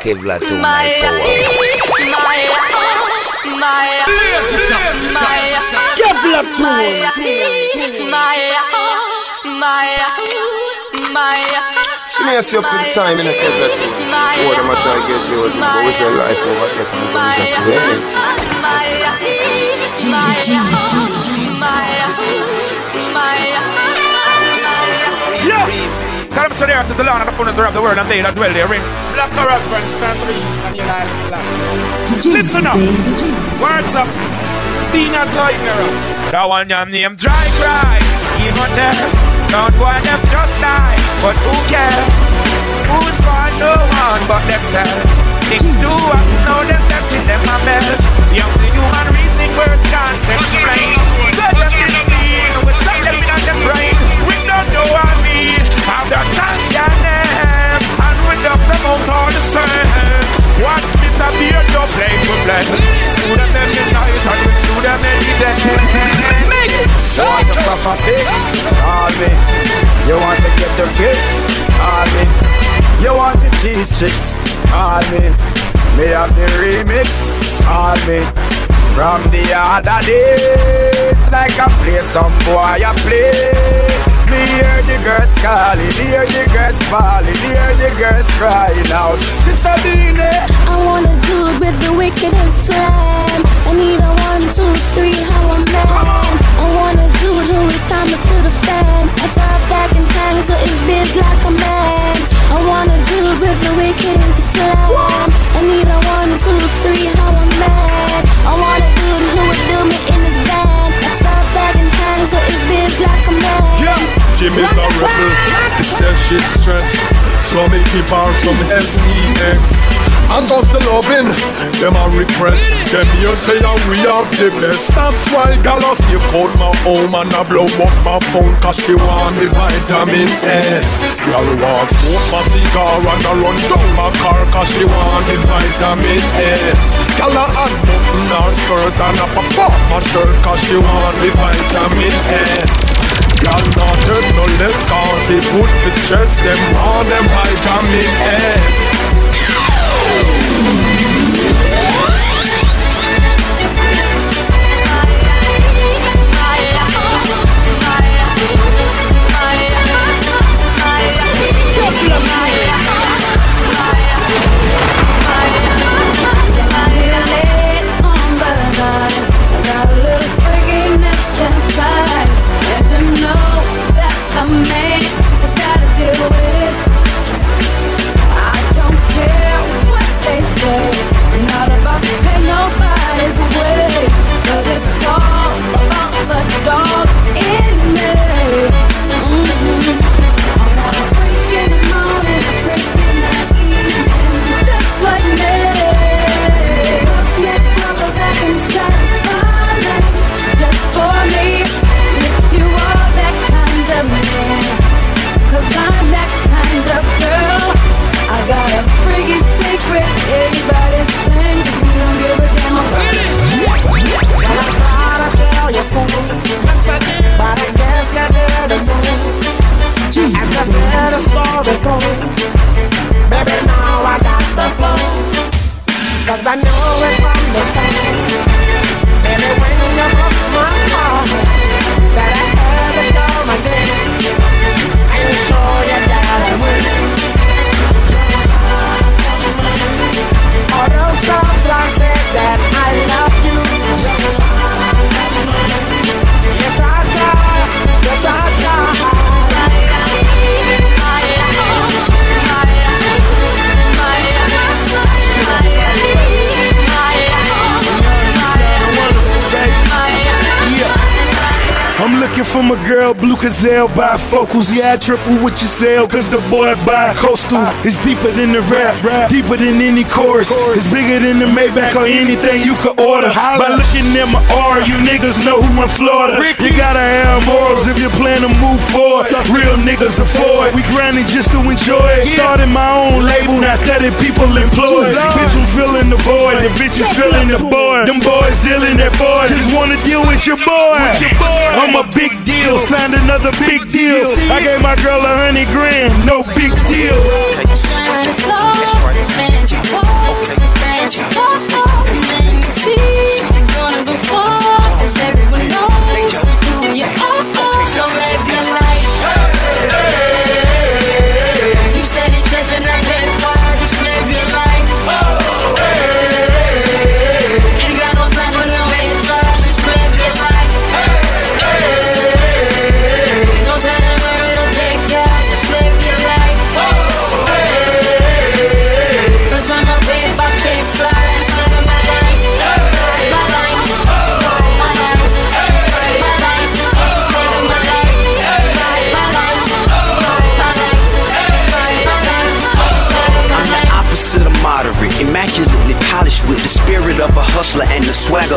Kevlar to my power. Maya, Maya, Kevlar to Maya, Maya, Maya. Smears you up to the time in a Kevlar too. What am I trying to get you out of But we say life over here can come Yeah. Come so there to the land of the fullness of the world and they that dwell therein. Black Arab friends turn to the east and United Selassie. Listen up. Words up. Be not so ignorant. That one your name dry cry. Even tell. Sound boy them just die. But who care? Who's for no one but themselves? Things do up, know them that's in them a mess. Young the human reasoning words can't explain. So them just them out all the same. Watch me disappear, no play to play. Them every night, and we them every day. Make it so proper fix, call me. You want to get your kicks, call me. You want the cheese tricks, call me. Me have the remix, call me. From the other days, like I play some boy, I play. Me hear the girls calling, hear the girls falling, hear the girls crying out. Just a I wanna do it with the wicked and slam. I need a one, two, three, how I'm man. I wanna do it with time to the fan. I thought back and handle his biz like a man. I wanna do it with the wicked and slam. I need a one, two, three, how I'm mad. I wanna do it who would do me in his van. I thought back and handle his biz like. Yeah. Jimmy's a rebel. Says she's stressed. So me keep her some SEX. And just loving, them a request. Them you say that we have the best. That's why gala stay called my home and I blow up my phone cause she want the vitamin S. Girl want smoke my cigar and I run down my car cause she want the vitamin S. Gala and button her skirt and I pop off my shirt cause she want the vitamin S. Y'all not hurt no less cause it put the stress them on them vitamin S from a girl, blue gazelle, bifocals. Yeah, I triple with your sale, cause the boy buy coastal. It's deeper than the rap, deeper than any chorus. It's bigger than the Maybach or anything you could order. By looking at my R, you niggas know who in Florida. You gotta have morals if you plan to move forward. Real niggas afford. We grinding just to enjoy it. Started my own label, not 30 people employed. Bitch, I'm filling the void. The bitch is filling the boy. Them boys dealing that boy. Just wanna deal with your boy. I'm a big deal. Signed another big deal. I gave my girl a hundred grand. No big deal.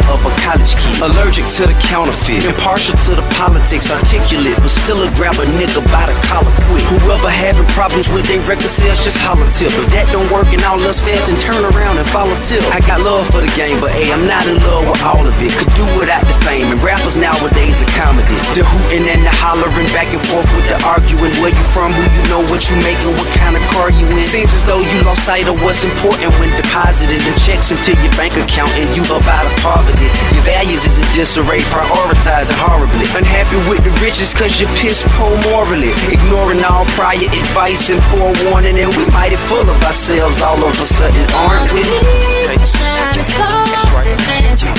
Of a college. Allergic to the counterfeit, impartial to the politics, articulate, but still a grab a nigga by the collar quick. Whoever having problems with their record sales, just holler tip. If that don't work and all us fast, then turn around and follow tip. I got love for the game, but hey, I'm not in love with all of it. Could do without the fame, and rappers nowadays are comedy. The hooting and the hollering, back and forth with the arguing. Where you from, who you know, what you making, what kind of car you in. Seems as though you lost sight of what's important when deposited in checks into your bank account and you up out of poverty. Disarray, prioritizing horribly. Unhappy with the riches cause you're piss poor morally. Ignoring all prior advice and forewarning, and we mighty full of ourselves all of a sudden, aren't we? Okay. That's right. Okay.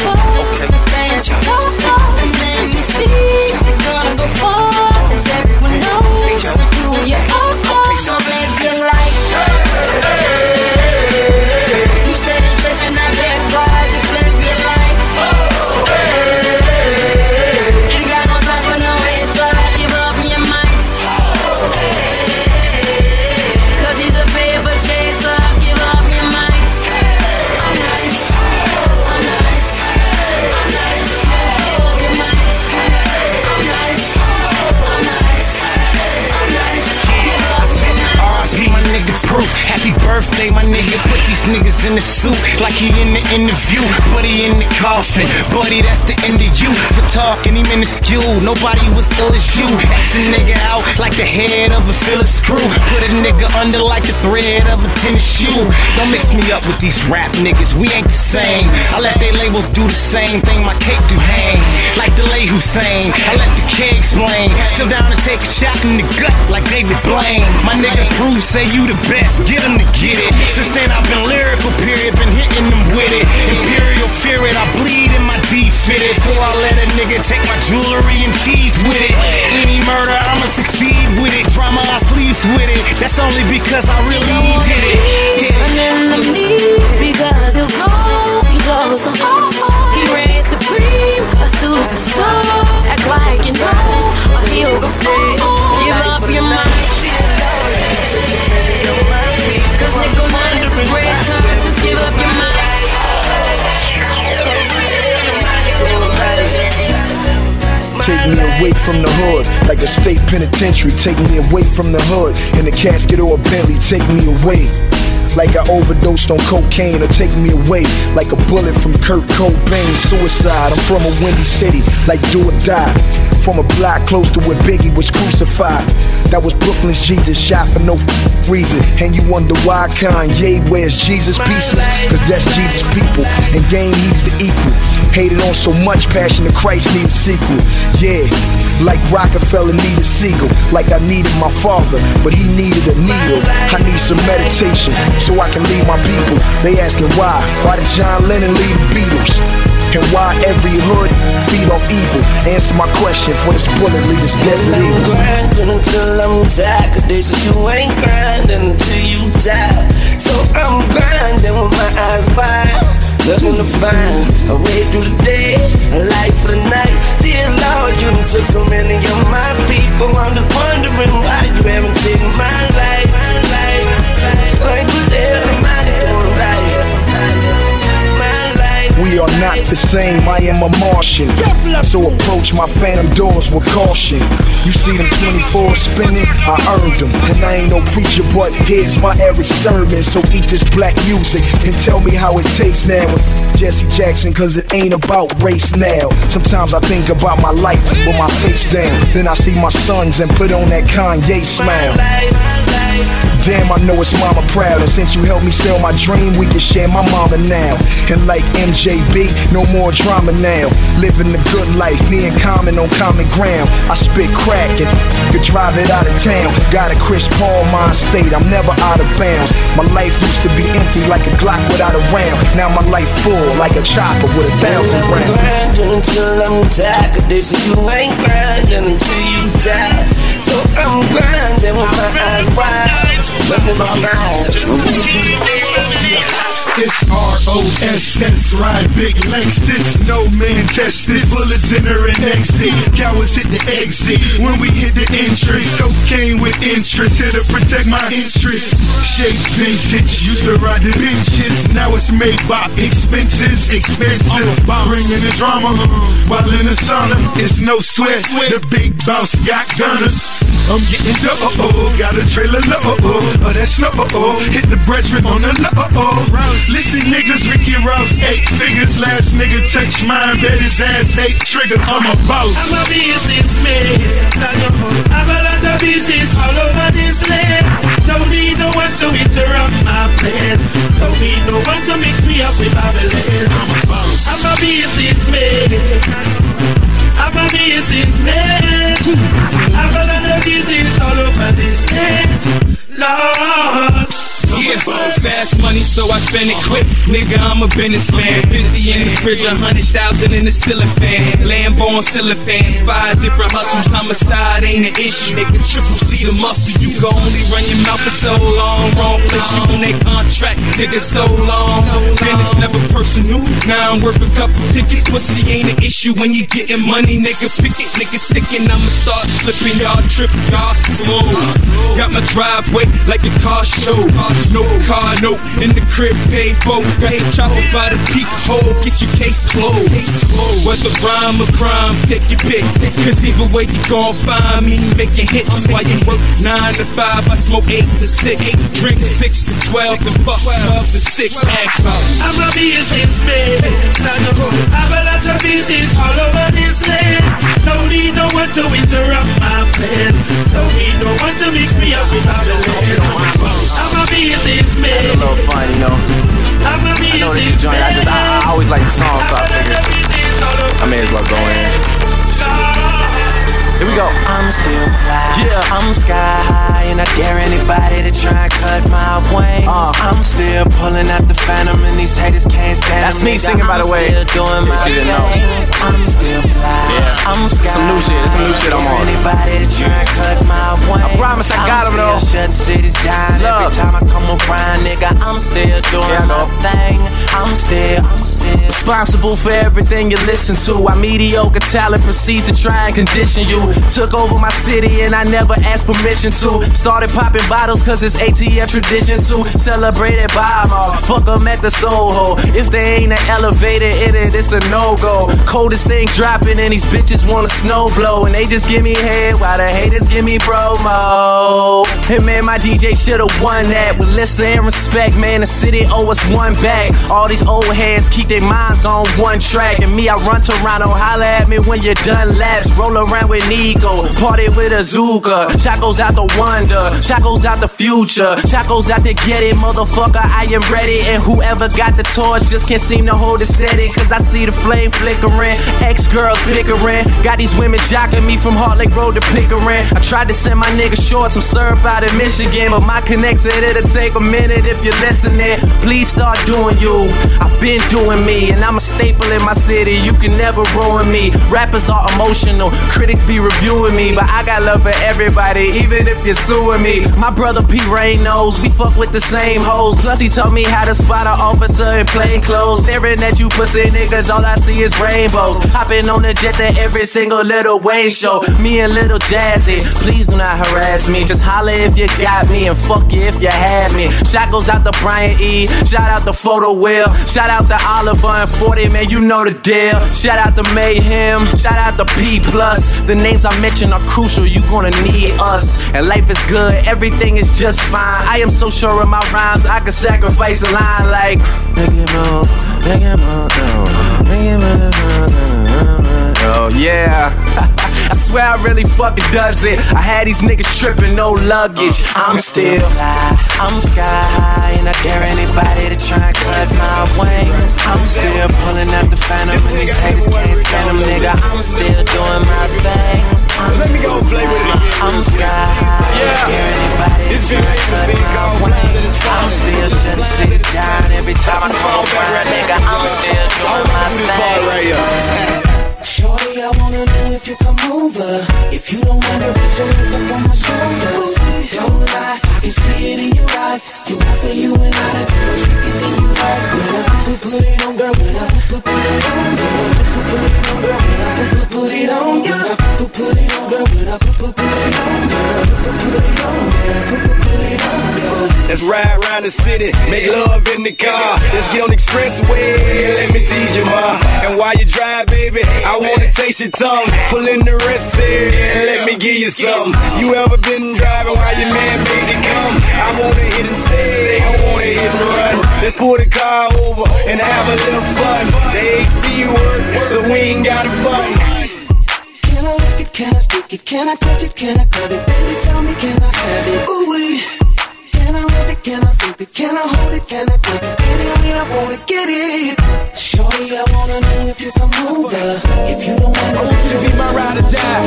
And my nigga. Niggas in the suit like he in the interview. Buddy in the coffin. Buddy, that's the end of you. For talking, he minuscule. Nobody was ill as you. X a nigga out like the head of a Phillips screw. Put a nigga under like the thread of a tennis shoe. Don't mix me up with these rap niggas. We ain't the same. I let they labels do the same thing my cake do hang. Like the lay Hussein. I let the kid explain. Still down to take a shot in the gut like David Blaine. My nigga Proof say you the best. Get him to get it. Since then I've been lyrical period. Been hitting them with it. Imperial fear it. I bleed in my D fitted. Before I let a nigga take my jewelry and cheese with it. Any murder, I'ma succeed with it. Drama, I sleeps with it. That's only because I really did it. Did it. Because he'll go, he goes so hard. He reigns supreme, a superstar. Act like you know, or he'll go. Give up your mind. Take me away from the hood, like a state penitentiary. Take me away from the hood, in a casket or a Bentley. Take me away. Like I overdosed on cocaine, or take me away like a bullet from Kurt Cobain. Suicide, I'm from a windy city, like do or die. From a block close to where Biggie was crucified. That was Brooklyn's Jesus, shot for no f- reason. And you wonder why Kanye wears Jesus pieces? Cause that's Jesus' people, and game he's the equal. Hated on so much, Passion of Christ need a sequel. Yeah, like Rockefeller needed Sigel, like I needed my father, but he needed a needle. I need some meditation so I can lead my people. They asking why? Why did John Lennon lead the Beatles? And why every hood feed off evil? Answer my question for this bullet lead this desert eagle. grinding until I'm tired. Cause they say you ain't grinding until you die. So I'm grinding with my eyes wide. Looking to find a way through the day, a life for the night. Dear Lord, you done took so many of my people. I'm just wondering why you haven't taken my life. Like, what the hell am I We are not the same, I am a Martian. So approach my phantom doors with caution. You see them 24 spinning, I earned them. And I ain't no preacher, but here's my Erick Sermon. So eat this black music and tell me how it tastes now. With Jesse Jackson, cause it ain't about race now. Sometimes I think about my life with my face down. Then I see my sons and put on that Kanye smile. Damn, I know it's mama proud. And since you helped me sell my dream, we can share my mama now. And like MJB, no more drama now. Living the good life, me and Common on common ground. I spit crack and could drive it out of town. Got a Chris Paul mind state, I'm never out of bounds. My life used to be empty like a Glock without a round. Now my life full like a chopper with a thousand rounds. grinding until I'm tired. Cause you ain't grinding until you die. So I'm grinding with my eyes wide. Looking around. It's R O SS, ride big Lexus. No man test this. Bullets enter and exit. Cowards hit the exit. When we hit the entry. entrance, cocaine with interest. Here to protect my interest. Shapes vintage. Used to ride the benches. Now it's made by expenses. Expensive. Bringing the drama. While in the sauna, it's no sweat. The big boss got gunners. I'm getting dough. Got a trailer low. Oh, that's no. Hit the breast on the low. Listen, niggas, Ricky Ross, eight figures. Last nigga touch mine, bet his ass eight triggers. I'm a boss. I'm a businessman. I'm a lot of business all over this land. Don't need no one to interrupt my plan. Don't need no one to mix me up with Babylon. I'm a boss. I'm a businessman. I'm a businessman. I'm a lot of business all over this land. Lord. Yeah, fast money, so I spend it quick. Nigga, I'm a businessman. 50 in the fridge, 100,000 in the ceiling fan. Lambo on fans, five different hustles. Homicide ain't an issue. Nigga, triple C the muscle. You can only run your mouth for so long. Wrong place, you on that contract. Nigga, so long. Business never personal. Now I'm worth a couple tickets. Pussy ain't an issue when you getting money. Nigga, pick it. Nigga, sticking. I'ma start slipping. Y'all tripping. Y'all slow. Got my driveway like a car show. No car note in the crib, pay for. Got the chopper by the peak hole, get your case closed. Whether rhyme or crime, take your pick. Cause either way you gon' find me making hits. While you work 9 to 5, I smoke 8 to 6. Drink 6 to 12, and fuck 12 to 6. Ask I'm a businessman. I'm a lot of business all over this land. Don't need no one to interrupt my plan. Don't need no one to mix me up with other I'm a businessman. That's a little fun, you know. I'm a I know this is joint. I just I, I always like the song, so I figured I may as well go in. Here we go. I'm still fly. Yeah. I'm sky high, and I dare anybody to try and cut my wings. Uh. I'm still pulling out the phantom, and these haters can't stand That's me singing, by the way. Still doing my know. thing. I'm still fly. Yeah. I'm sky Some new shit. Some new shit I'm on. Anybody to try and cut my wings. I promise I got 'em, though. Shutting cities down every Love. time I come around, nigga. I'm still doing Yeah, I my thing. I'm still, I'm still. Responsible for everything you listen to. Our mediocre talent proceeds to try and condition you. Took over my city and I never asked permission to. Started popping bottles cause it's ATF tradition to. Celebrate it by 'em all. Fuck 'em at the Soho. If they ain't an elevator in it, it's a no go. Coldest thing dropping and these bitches wanna snow blow. And they just give me head while the haters give me promo. And man, my DJ should've won that. With listen and respect, man, the city owe us one back. All these old heads keep their minds on one track. And me, I run Toronto, holla at me when you're done laps. Roll around with Nico, party with Azuka. Shot goes out the wonder, shot out the future. Shot out to get it, motherfucker. I am ready. And whoever got the torch just can't seem to hold it steady. Cause I see the flame flickering. Ex girls bickering. Got these women jocking me from Heart Lake Road to Pickering. I tried to send my nigga short some syrup out of Michigan. But my connect said it'll take a minute if you're listening. Please start doing you. I've been doing me. And I'm a staple in my city. You can never ruin me. Rappers are emotional. Critics be reviewing me. But I got love for everybody, even if you're suing me. My brother P. Reign knows we fuck with the same hoes. Plus, he taught me how to spot an officer in plain clothes. Staring at you pussy niggas, all I see is rainbows. Hopping on the jet to every single Lil Wayne show. Me and Little Jazzy, please do not harass me. Just holler if you got me and fuck you if you had me. Shot goes out to Brian E. Shout out to Photo Will. Shout out to Oliver and 40, man, you know the deal. Shout out to Mayhem. Shout out to P Plus. The names I mention are crucial. You gonna need us. And life is good. Everything is just fine. I am so sure of my rhymes. I could sacrifice a line like. Oh yeah. I swear I really fucking does it. I had these niggas tripping, no luggage. Uh. I'm still fly. I'm sky high, and I dare anybody to try and cut my wings. I'm still pulling out the phantom, and these haters can't stand them, nigga. I'm still doing my thing. I'm Let me go play with it. I'm sky high. Yeah. Dare anybody to try and cut my wings. I'm still shutting cities down every time I come around, nigga. I'm still doing my thing. Shorty, I wanna know if you come over. If you don't wanna put your hands up on my shoulders. Don't lie, I can see it in your eyes. You want for you and I, girls freaking than you like. When I put, put it on girl. Put it on you. Put it on, girl. When I put it on, girl. Put it on, girl. Put it on, girl. Let's ride around the city, make love in the car. Let's get on the expressway let me tease you, ma. And while you drive, baby, I wanna taste your tongue. Pull in the rest here and let me give you some. You ever been driving while your man made you come? I wanna hit and stay, I wanna hit and run. Let's pull the car over and have a little fun. The AC work, so we ain't got a button. Can I lick it? Can I stick it? Can I touch it? Can I grab it? Baby, tell me, can I have it? Ooh wee. Can I rub it? Can I flip it? Can I hold it? Can I grip it? Any way I wanna get it. Shorty, I wanna know if you come over. If you don't wanna, I want you to be my ride or die.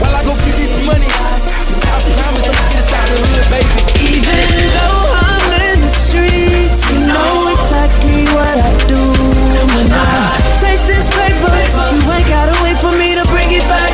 While I go get this money, I promise gonna get us out the hood, baby. Even though I'm in the streets, you know exactly what I do. When I taste this paper, you ain't gotta wait for me to bring it back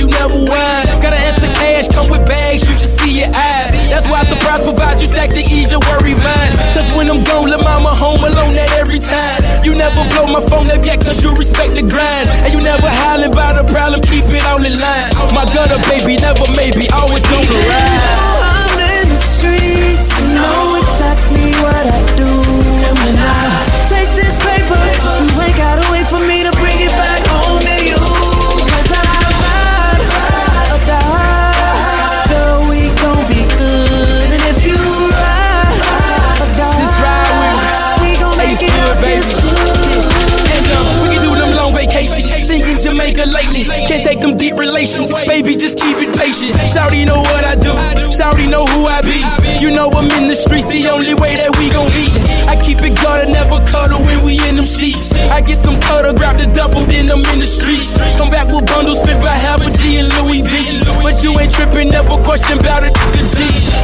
you never whine. Gotta answer cash, come with bags, you should see your eyes. That's why surprise provide you stacks to ease your worry mind. Cause when I'm gone, let mama home alone that every time. You never blow my phone up yet, cause you respect the grind. And you never hollering about a problem, keep it all in line. My gutter, baby, never maybe, always gonna ride. I'm in the streets, you know exactly what I do. And when I taste this paper, you ain't gotta wait Lately. Can't take them deep relations. Baby, just keep it patient. Shawty know what I do. Shawty know who I be. You know I'm in the streets, the only way that we gon' eat. I keep it guarded, never cuddle when we in them sheets. I get some cuddle, grab the duffel, then I'm in the streets. Come back with bundles, spent by half a G in Louis V. But you ain't tripping, never question about it.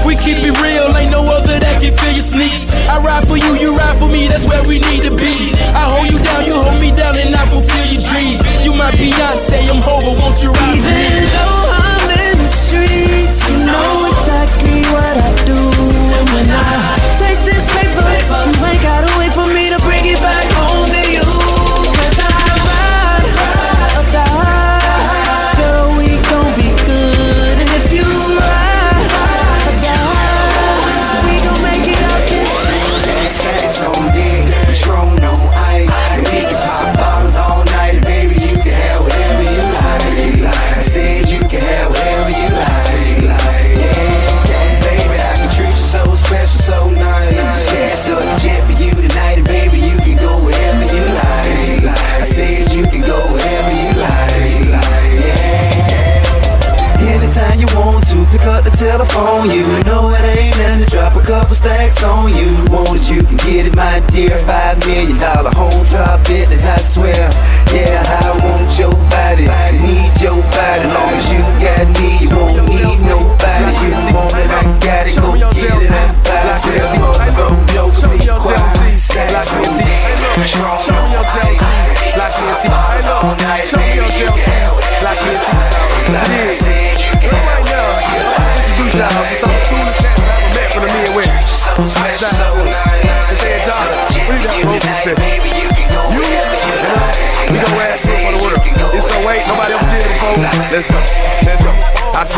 We keep it real, ain't no other that can fill your sneaks. I ride for you, you ride for me, that's where we need to be. I hold you down, you hold me down, and I fulfill your dreams. You my Beyonce, I'm Hova, won't you ride for me? Even though I'm in the streets, you know exactly what I do. And when I taste this paper, you ain't gotta wait for me to bring it back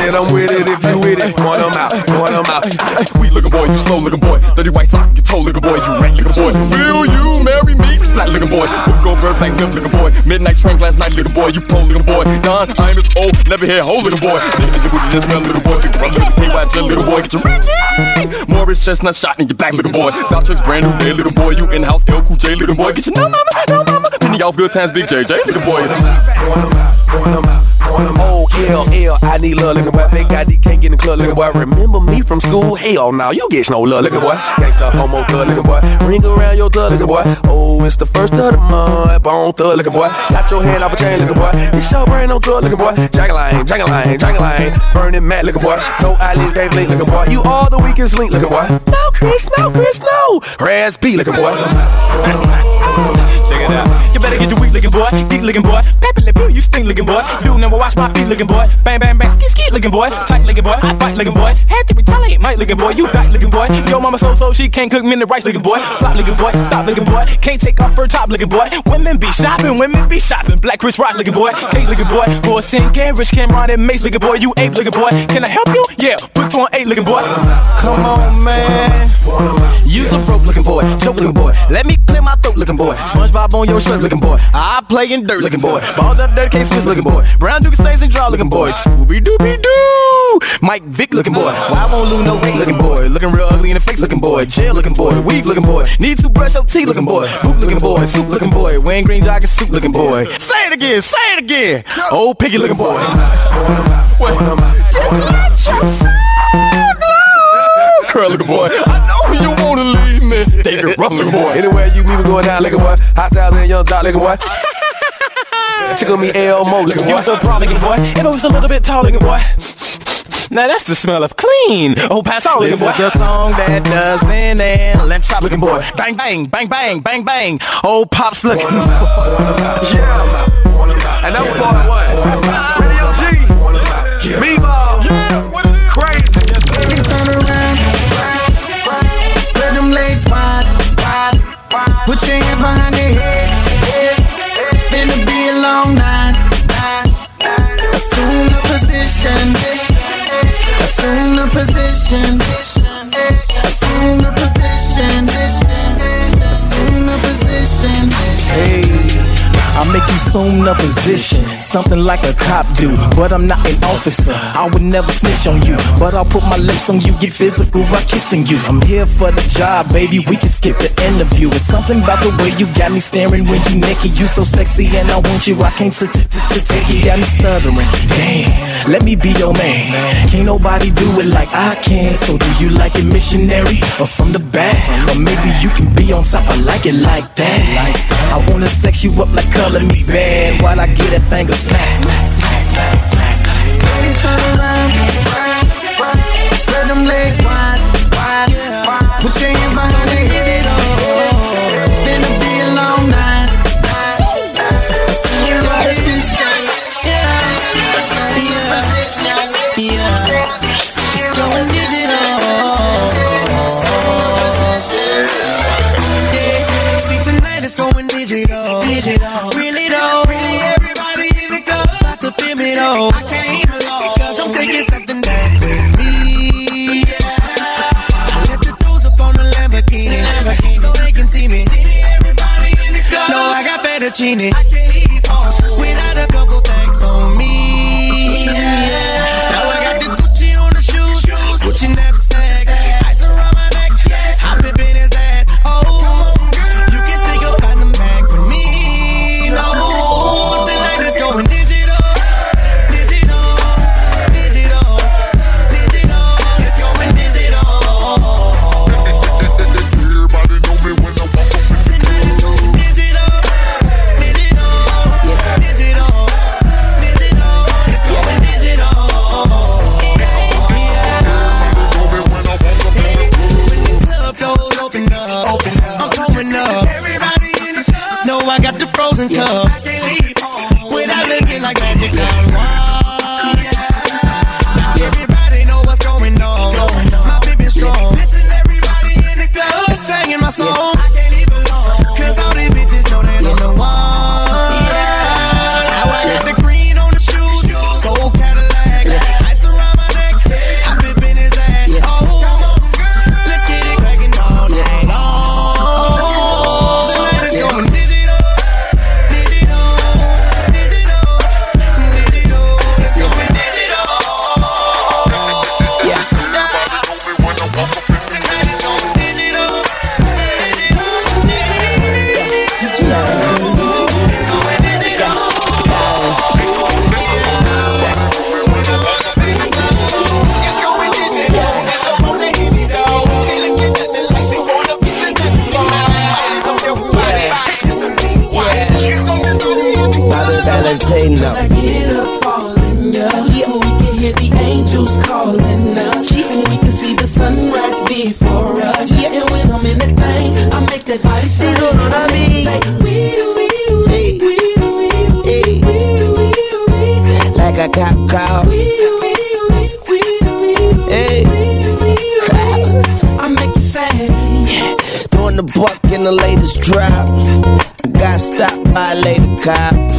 I said I'm with it if you with it. Point 'em out, point 'em out. We looking boy, you slow looking boy. Dirty white sock, you toe looking boy. You rank looking boy. Will you marry me? Flat looking boy. We go bird like milk looking boy. Midnight train last night looking boy. You pro looking boy. Don, I'm as old, never hear whole looking boy. Nigga, with this smell little boy. Big brother, the pay white little boy. Get your yeah. Morris chestnut shot in your back little boy. Vouchers brand new day little boy. You in house L Cool J little boy. Get your no mama, no mama. Penny off good times, big JJ little boy. Point 'em out, point 'em out, point 'em out. Oh, L L, I need love, looking boy. Big ID can't get in the club, looking boy. Remember me from school? Hell, now you get no love, looking boy. Gangsta homo thug, looking boy. Ring around your thug, looking boy. Oh, it's the first of the month, bone thug, looking boy. Got your hand off a chain, looking boy. It's your brain on thug, looking boy. Jangaline, jangaline, jangaline. Burning mad, looking boy. No eyelids, game link, looking boy. You all the weakest link, looking boy. No, Chris, no, Chris, no. Raz B, looking boy. Check it out. You better get your weak looking boy, geek looking boy. Peppy lip, you stink looking boy. You never watch my feet looking boy. Bang, bang, bang, ski, ski looking boy. Tight looking boy, I fight looking boy. Had to retaliate, might looking boy. You back looking boy. Yo, mama so so, she can't cook me in the rice looking boy. Flop looking boy, stop looking boy. Can't take off her top looking boy. Women be shopping, women be shopping. Black Chris Rock looking boy. Case looking boy. Boy, Sin Rich Cam'ron and Mase looking boy. You ape looking boy. Can I help you? Yeah, put on eight looking boy. Come on, man. Use a broke looking boy, choke looking boy. Let me clear my throat looking boy. SpongeBob on your shirt looking boy. I play in dirt looking boy. Balled up dirt case switch looking boy. Brown Duke stains and draw looking boy. Scooby Dooby Doo. Mike Vick looking boy. Why won't lose no weight looking boy? Looking real ugly in the face looking boy. Jail looking boy. Weak looking boy. Need to brush your teeth looking boy. Boot looking boy. Soup looking boy. Wearing green jogging suit looking boy. Say it again. Say it again. Old piggy looking boy. Curl looking boy. I know you wanna leave me. David Ruff looking boy. Anywhere you be, we going down looking boy. Hot styles and young dot looking boy. Tickle me Elmo looking boy. You so proud looking boy. If I was a little bit taller, looking boy. Now that's the smell of clean. Oh, pass out looking This boy. is the song that doesn't end. Lamp chop looking boy. Bang, bang, bang, bang, bang, bang. Old pops looking. Yeah. And that was part one. Radio G. Meatball. Crazy. Baby, turn around. Spread them legs wide. Put your hands behind your head. Position. Assume the position. Assume the position. Assume the position. Hey, I make you assume the position, something like a cop do. But I'm not an officer, I would never snitch on you. But I'll put my lips on you, get physical by kissing you. I'm here for the job, baby, we can skip the interview. It's something about the way you got me staring when you naked. You so sexy and I want you, I can't take it, got me stuttering. Damn, let me be your man. Can't nobody do it like I can. So do you like it missionary or from the back? Or maybe you can be on top, I like it like that. I wanna sex you up like color me bad while I get that thing a smack, smack, smack, smack, smack, smack. Baby, turn around. Got fettuccine.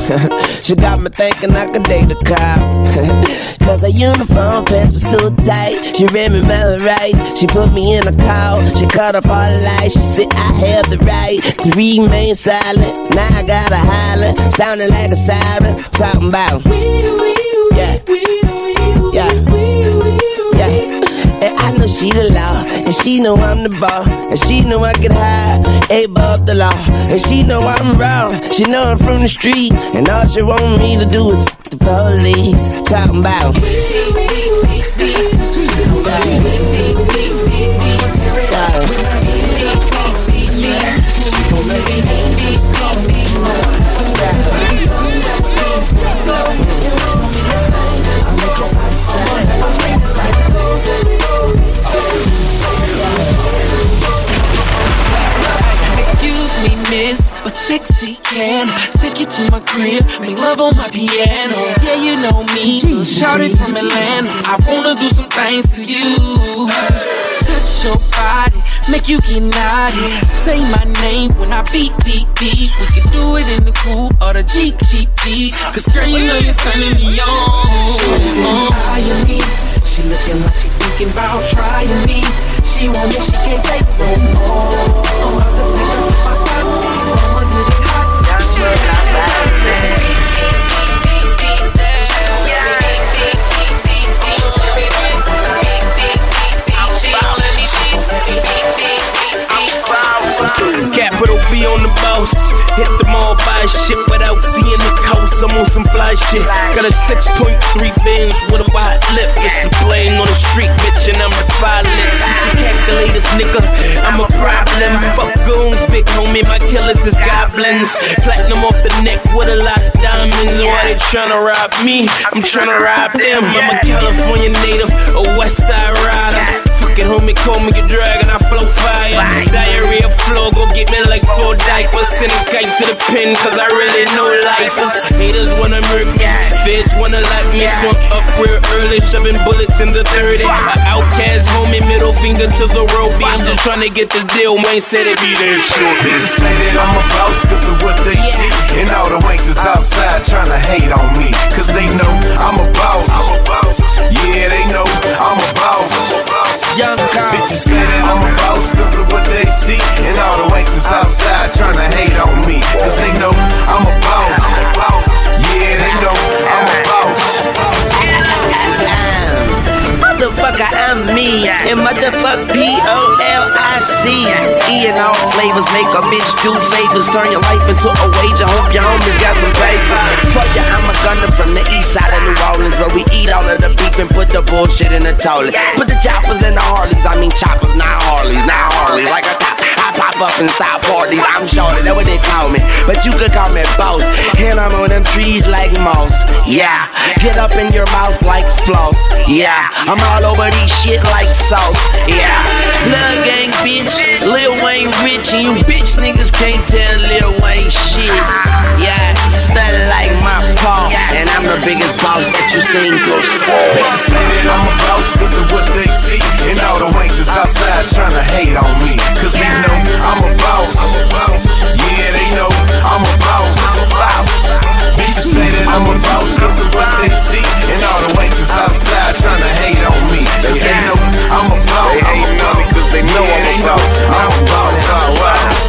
she got me thinking I could date a cop. Cause her uniform pants were so tight. She read me my rights. She put me in a call. She cut off all the lights. She said I have the right to remain silent. Now I gotta holler. Sounding like a siren. Talking about. Yeah. Yeah. She the law, and she know I'm the ball, and she know I get high, above the law, and she know I'm wrong. She know I'm from the street, and all she want me to do is f the police. Talking about. Can take you to my crib, make love on my piano. Yeah, you know me, shout it from Atlanta. I wanna do some things to you. Touch your body, make you get naughty. Say my name when I beat, beat, beat. We can do it in the coupe or the Jeep, Jeep, Jeep. Cause girl, you know you're turning me on. 6.3 Benz with a wide lip. It's a plane on the street, bitch, and I'm the pilot. Teach your calculators, nigga. I'm a problem. Fuck goons, big homie. My killers is goblins. Platinum off the neck with a lot of diamonds. Why they tryna rob me? I'm tryna rob them. I'm a California native, a West Side rider. Fucking homie, call me a dragon, I flow fire. Diarrhea flow, go get me like four diapers. Sending kites to the pin, cause I really know lifers. Haters wanna murk me, feds wanna like me. Swung up real early, shoving bullets in the 30. A outcast homie, middle finger to the rope. I'm just trying to get this deal, Wayne said it be that short. Bitches say that I'm a boss cause of what they see. And all the wanksters outside trying to hate on me. Cause they know I'm a boss. Yeah, Young Bitches say that I'm a boss cause of what they see. And all the wanksters outside trying to hate on me. Cause they know I'm a boss. Yeah, they know Motherfucker, I'm me. And motherfuck P-O-L-I-C. And all flavors make a bitch do favors. Turn your life into a wager. Hope your homies got some paper. For ya, I'm a gunner from the east side of New Orleans where we eat all of the beef and put the bullshit in the toilet. Put the choppers in the Harleys. I mean choppers, not Harleys, not Harleys. Like a cop. Pop up and stop parties. I'm shorty, that's what they call me. But you could call me boss. And I'm on them trees like moss. Yeah. Get up in your mouth like floss. Yeah. I'm all over these shit like sauce. Yeah. Blood gang bitch. Lil Wayne rich and you bitch niggas can't tell Lil Wayne shit. Yeah. Study like the biggest boss that you seen. Bitches say that I'm a boss cause of what they see. And all the wanksters outside trying to hate on me. Cause they know I'm a boss. Yeah, they know I'm a boss. Bitches say that I'm a boss cause of what they see. And all the wanksters outside trying to hate on me. Cause they know I'm a boss. They hating on me cause they know I'm a boss. I'm a boss.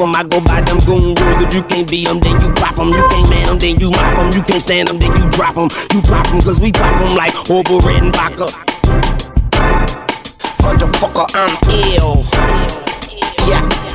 them. I go by them goon rules. If you can't be them, then you pop them. You can't man them, then you mop them. You can't stand them, then you drop them. You pop them, cause we pop them like over red and vodka. Motherfucker, I'm ill. Yeah.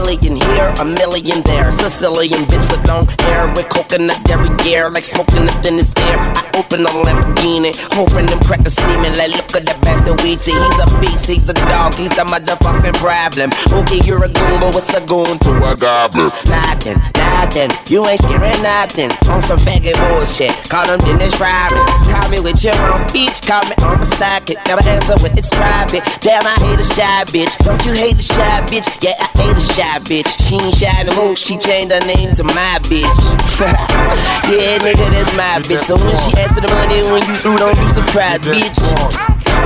Million here, a million there. Sicilian bitch with long hair, with coconut gear, like smoking in his air. I open a Lamborghini, hoping them crackers see me. Like, look at the bastard we see. He's a beast, he's a dog, he's a motherfucking problem. Okay, you're a goon, but what's a goon to a goblin? Nothing, nothing. You ain't scaring nothing. On some faggot bullshit. Call them Dennis Rodman. Call me with your own beach, call me on my socket. Never answer when it's private. Damn, I hate a shy bitch. Don't you hate a shy bitch? Yeah, I hate a shy bitch. She ain't shy no more, she changed her name to my bitch. yeah, nigga, that's my bitch. So when she asks for the money, when you do, don't be surprised, bitch.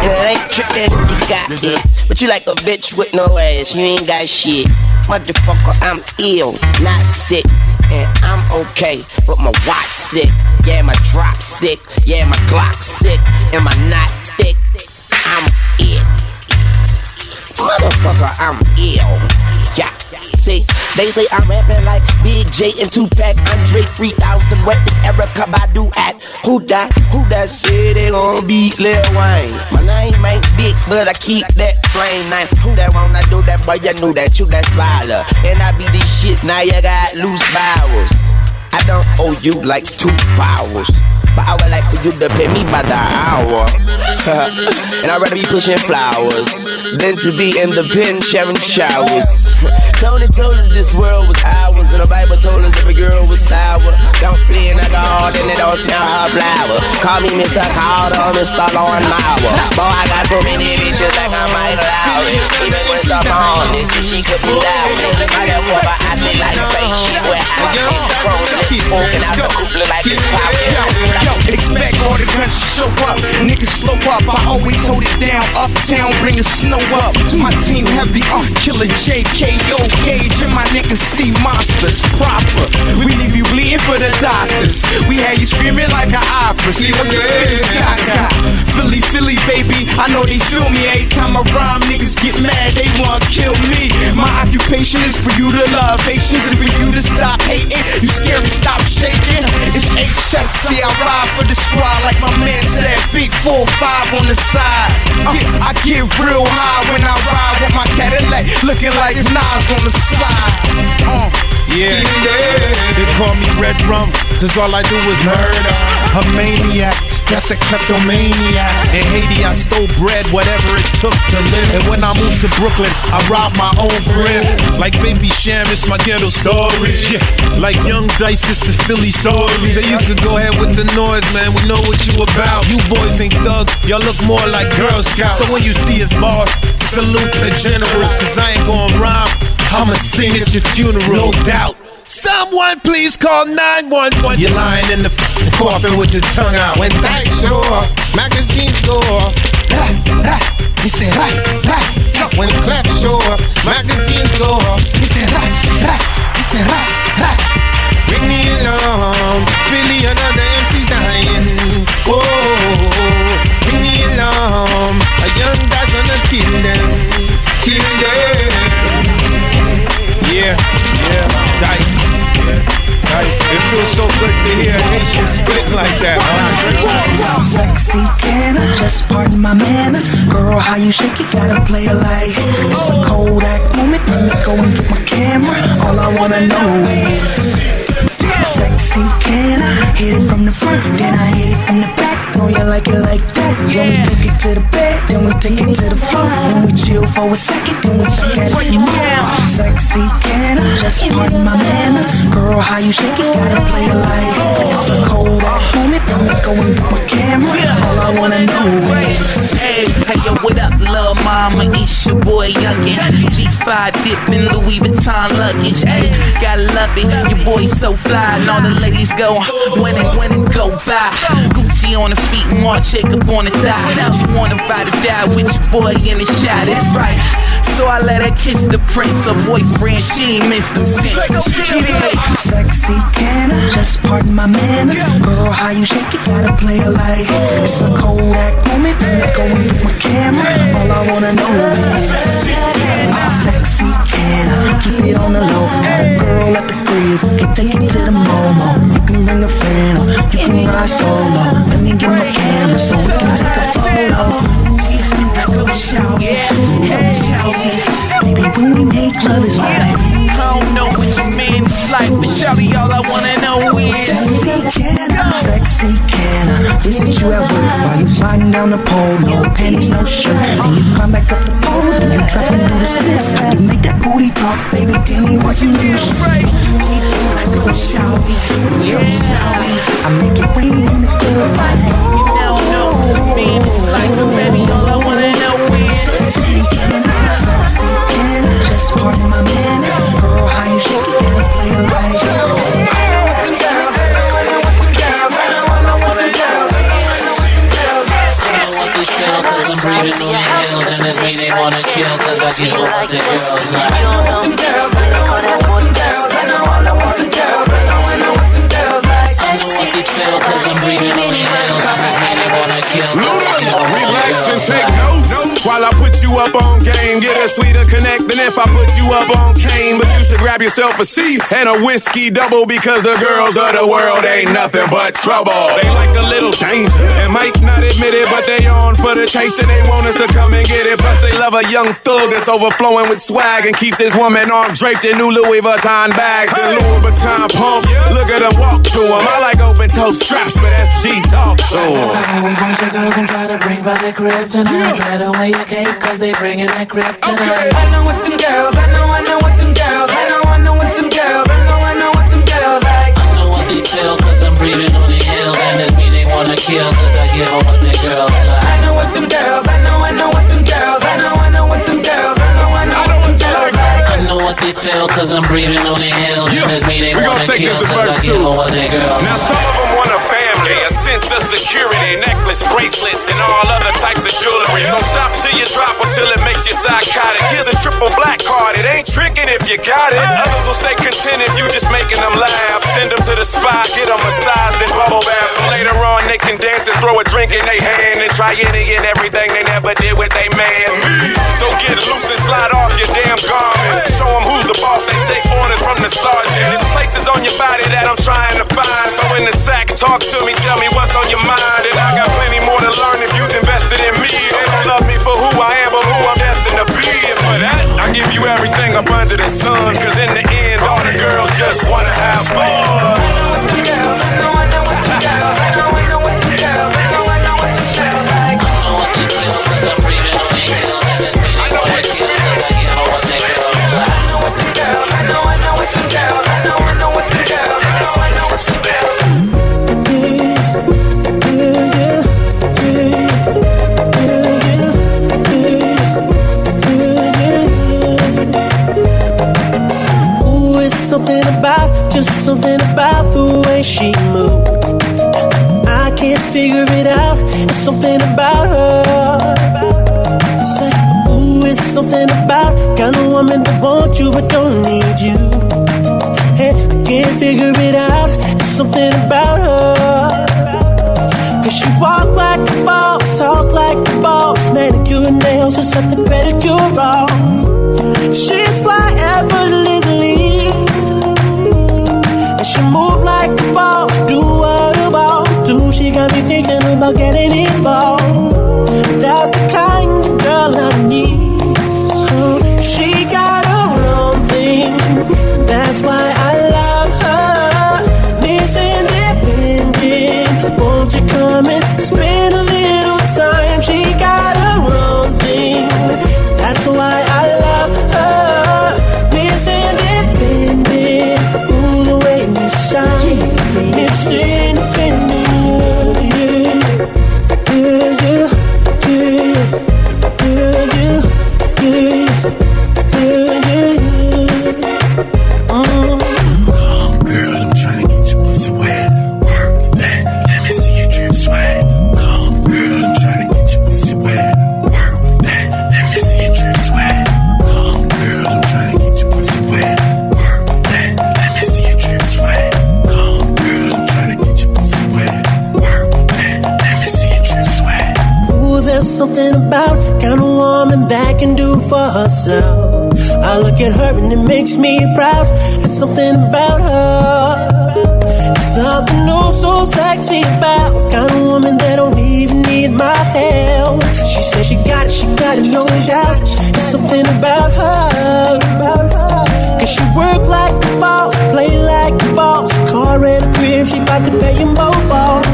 And it ain't trippin' if you got it. But you like a bitch with no ass, you ain't got shit. Motherfucker, I'm ill, not sick. And I'm okay, but my watch sick. Yeah, my drop sick. Yeah, my Glock sick. Am I not thick. I'm it. Motherfucker, I'm ill. They say I'm rapping like Big J and Tupac. Andre 3000, where is Erykah Badu at? Who that? Who that say they gon' beat Lil Wayne? My name ain't big, but I keep that flame name. Who that wanna do that? Boy, you knew that you that swallow. And I be this shit, now you got loose bowels. I don't owe you like two flowers. But I would like for you to pay me by the hour. and I'd rather be pushing flowers than to be in the pen sharing showers. Tony told us this world was ours, and the Bible told us every girl was sour. Don't play in the garden, it don't smell her flower. Call me Mr. Carter, Mr. Lawn Mower. Boy, I got so many bitches like I'm Mike Lowrey. Even when stuff on this, she couldn't me. I just want I say like fake shit where I came from. Keep smoking out the cooler like it's popping. Yo, expect all the guns to show up. Niggas slow up. I always hold it down. Uptown, bring the snow up. My team heavy, uh, killer JKO Gage and my niggas see monsters proper. We leave you bleeding for the doctors. We had you screaming like an opera. See what you is gaga. Philly, Philly, baby. I know they feel me every time I rhyme. Niggas get mad, they wanna kill me. My occupation is for you to love patience and for you to stop hating. You scary, stop shaking. It's HSC, I for the squad like my man said. Big 4-5 on the side. Uh, I get real high when I ride with my Cadillac, looking like it's Nas on the side. Uh, yeah. They call me Red Rum, cause all I do is murder. A maniac. That's a kleptomaniac. In Haiti, I stole bread, whatever it took to live. And when I moved to Brooklyn, I robbed my own crib. Like Baby Cham, it's my ghetto stories. Yeah. Like Young Dice, it's the Philly story. So you could go ahead with the noise, man. We know what you about. You boys ain't thugs, y'all look more like Girl Scouts. So when you see his boss, salute the generals, cause I ain't gonna rhyme. I'ma sing at your funeral, no doubt. Someone please call 911. You're lying in the f- coffin with your tongue out. When that show up, magazines go off. Ah, ah. He said, ah, ah. When clap magazines go off. He said, ah, ah. He said, ah, ah. Ring the alarm, Philly another MC's dying. Whoa, ring the alarm, a young guy's gonna kill them, kill them. Yeah, yeah, dice. Yeah, dice. It feels so good to hear Haitian spit like that. Huh? Sexy, can I just pardon my manners? Girl, how you shake it, gotta play it like it's a Kodak moment. Let me go and get my camera. All I wanna know is. Sexy, can I hit it from the front? Then I hit it from the back. Know you like it like that. Then we take it to the bed. Then we take it to the floor. Then we chill for a second. Then we back at it some more. Sexy, can I just pardon my manners? Girl, how you shake it? Gotta play it like it's a Kodak moment. Let me go and get my camera. All I wanna know is. Hey, hey, yo, what up, lil' mama? It's your boy Youngin. G5 dipping Louis Vuitton luggage. Hey, gotta love it. Your boy so fly, and all the ladies go when and when and go by. Gucci on the feet, Marc Jacob on the thigh. She wanna ride or die with your boy in the shot. It's right. So I let her kiss the prince, her boyfriend. She ain't missed him since. She did. Sexy, can I just pardon my manners? Girl, how you shake it? Gotta play it like it's a Kodak moment. Let me go and get my camera. All I wanna know is, I'm sexy killer. Keep it on the low. Got a girl at the crib. We can take it to the Momo. You can bring a friend or you can ride solo. Let me get my camera so we can take a photo. Go shout, yeah, shout. Baby, when we make love it's like. I don't know what you mean. It's like Michelle, all I wanna know is sexy can I, sexy can I visit you at work while you sliding down the pole? No panties, no shirt, and you climb back up the pole and you and do the splits. How you make that booty talk, baby? Tell me what you shit. Go shout, go shout. I make it rain in the club like. You now know what it means. Like a baby, all I wanna know is. Sexy, can I? Sexy, can I? Just pardon my manners. Girl, how you shake it, gotta play it right. Cause I'm breathing on hills and this they wanna kill Cause I get all the girls like You know they call that girls I know all I want feel cause I'm breathing on the hills and this mean they wanna kill Relax and take notes while I put you up on game. Get a sweeter connect than if I put you up on cane. But you should grab yourself a seat and a whiskey double because the girls of the world ain't nothing but trouble. They like a little danger and might not admit it, but they on for the chase and they want us to come and get it. Plus they love a young thug that's overflowing with swag and keeps his woman arm draped in new Louis Vuitton bags and Louis Vuitton pumps. Look at them walk to him. I like open toe straps, but that's G talk to him. We bunch of girls and try to bring back the kryptonite. Better wear your cape cause they bringing that kryptonite. I know what them girls, I know, I know what them girls I know, I know what them girls, I know, I know what them girls like. I know what they feel cause I'm breathing on the hills And this mean they wanna kill cause I get all of the girls like feel, cause I'm breathing on the hills. Yeah. In this meeting, we gonna take this to verse two. Now, some of them wanna a a security, necklace, bracelets, and all other types of jewelry. So shop till you drop until it makes you psychotic. Here's a triple black card, it ain't tricking if you got it. Others will stay content if you just making them laugh. Send them to the spot, get them massaged and bubble bath. So later on they can dance and throw a drink in their hand and try any and everything they never did with they man. So get loose and slide off your damn garments. Show them who's the boss, they take orders from the sergeant. This place is on your body that I'm trying to find. So in the sack, talk to me, tell me what's on your mind. And I got plenty more to learn if you's invested in me. They don't love me for who I am, but who I'm destined to be. And for that, I give you everything up under the sun. Cause in the end, all the girls just wanna have fun. Ooh, just something about the way she moves. I can't figure it out. It's something about her. It's like, ooh, it's something about kind of woman that wants you but don't need you. Hey, I can't figure it out. It's something about her. Cause she walk like a boss, talk like a boss, manicure and nails or something pedicure off. She's fly effortlessly, about getting involved. That's for herself. I look at her and it makes me proud. There's something about her. There's something oh so sexy about kind of woman that don't even need my help. She says she got it, she got it, no doubt. There's something about her. About her. Cause she work like a boss, play like a boss. Car and a crib, she about to pay them both off.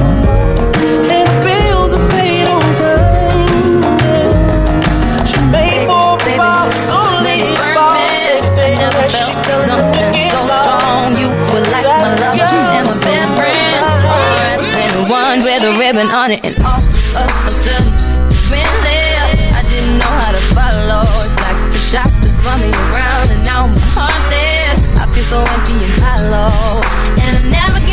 felt something so strong. You were like my love and my best friend. More one with a ribbon on it, and all of a sudden, when I didn't know how to follow. It's like the shop is running around, and now my heart haunted. I feel so empty and hollow, and I never.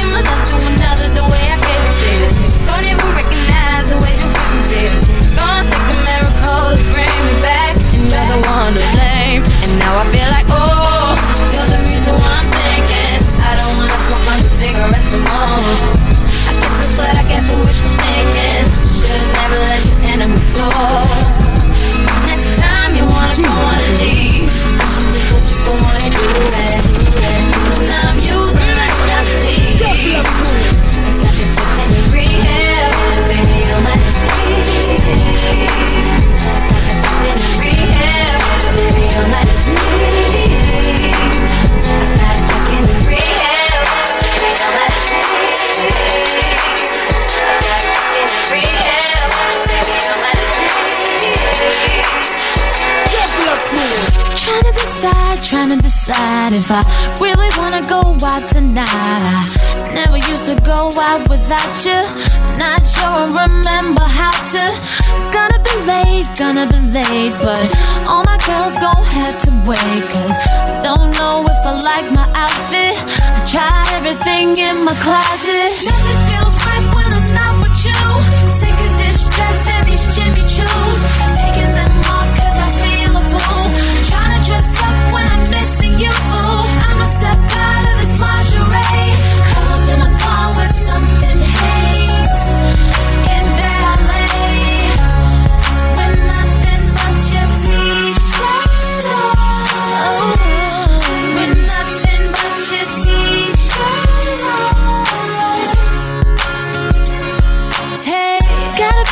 Trying to decide if I really wanna go out tonight. I never used to go out without you. Not sure I remember how to. Gonna be late, gonna be late, but all my girls gon' have to wait. Cause I don't know if I like my outfit. I tried everything in my closet.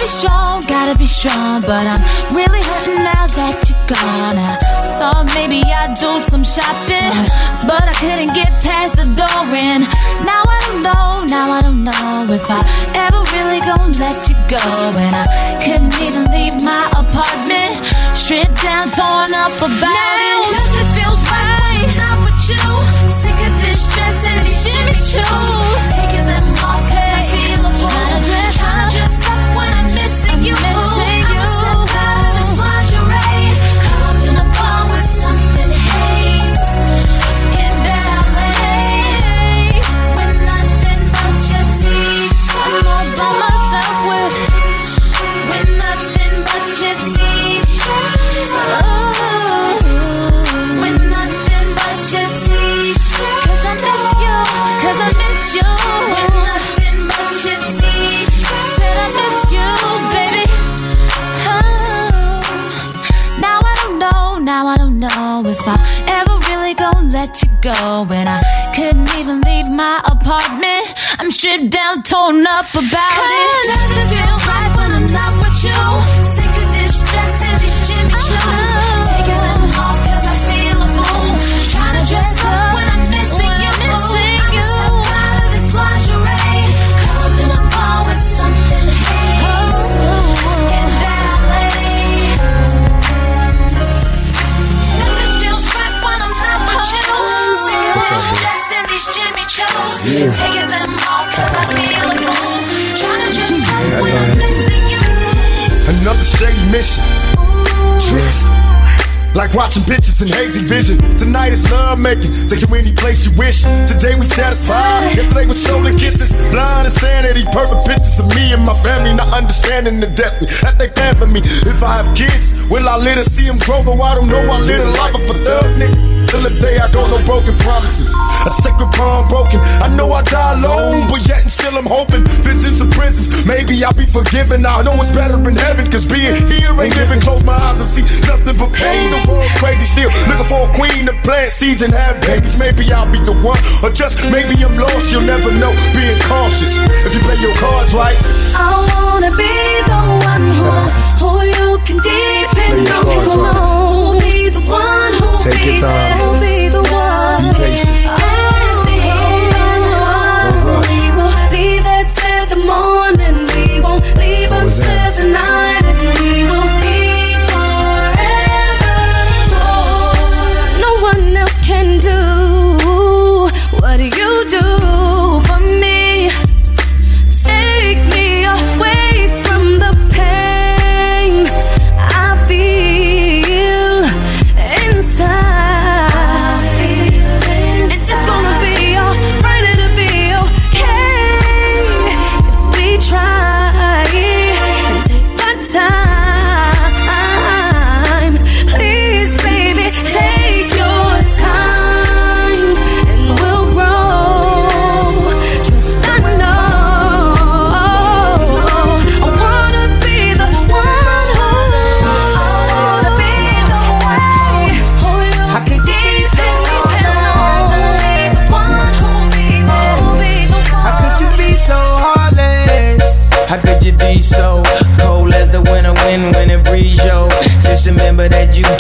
Be strong, gotta be strong, but I'm really hurting now that you're gone. I thought maybe I'd do some shopping, but I couldn't get past the door. And now I don't know, now I don't know if I ever really gonna let you go. And I couldn't even leave my apartment, stripped down, torn up about it. Nothing feels right I'm with you. Sick of this dress and these Jimmy Choos. Taking them off now I don't know if I ever really gonna let you go. And I couldn't even leave my apartment. I'm stripped down, torn up about it. Nothing feels right when I'm not with you. Jimmy Choos. Yeah. Taking them off 'cause I feel a fool. Trying to dress up when I'm missing. Another shady mission. Tricks. Like watching pictures in hazy vision. Tonight is love making. Take you any place you wish. Today we satisfied. Yesterday was shoulder kisses. Blind insanity. Perfect pictures of me and my family. Not understanding the depth that they plan for me. If I have kids, will I let her see them grow? Though I don't know. I live a life of a thug nigga. Till the day I go, no broken promises. A sacred bond broken. I know I die alone, but yet and still I'm hoping. Visions of prisons, maybe I'll be forgiven. I know it's better in heaven, cause being here ain't living. Close my eyes and see nothing but pain. The crazy still. Looking for a queen to plant seeds and have babies. Maybe I'll be the one, or just maybe I'm lost. You'll never know. Being cautious. If you play your cards right, I wanna be the one who, who you can depend Play your on. cards right. Who'll be the one who'll Take be your time. there. Who'll be the one. Be patient.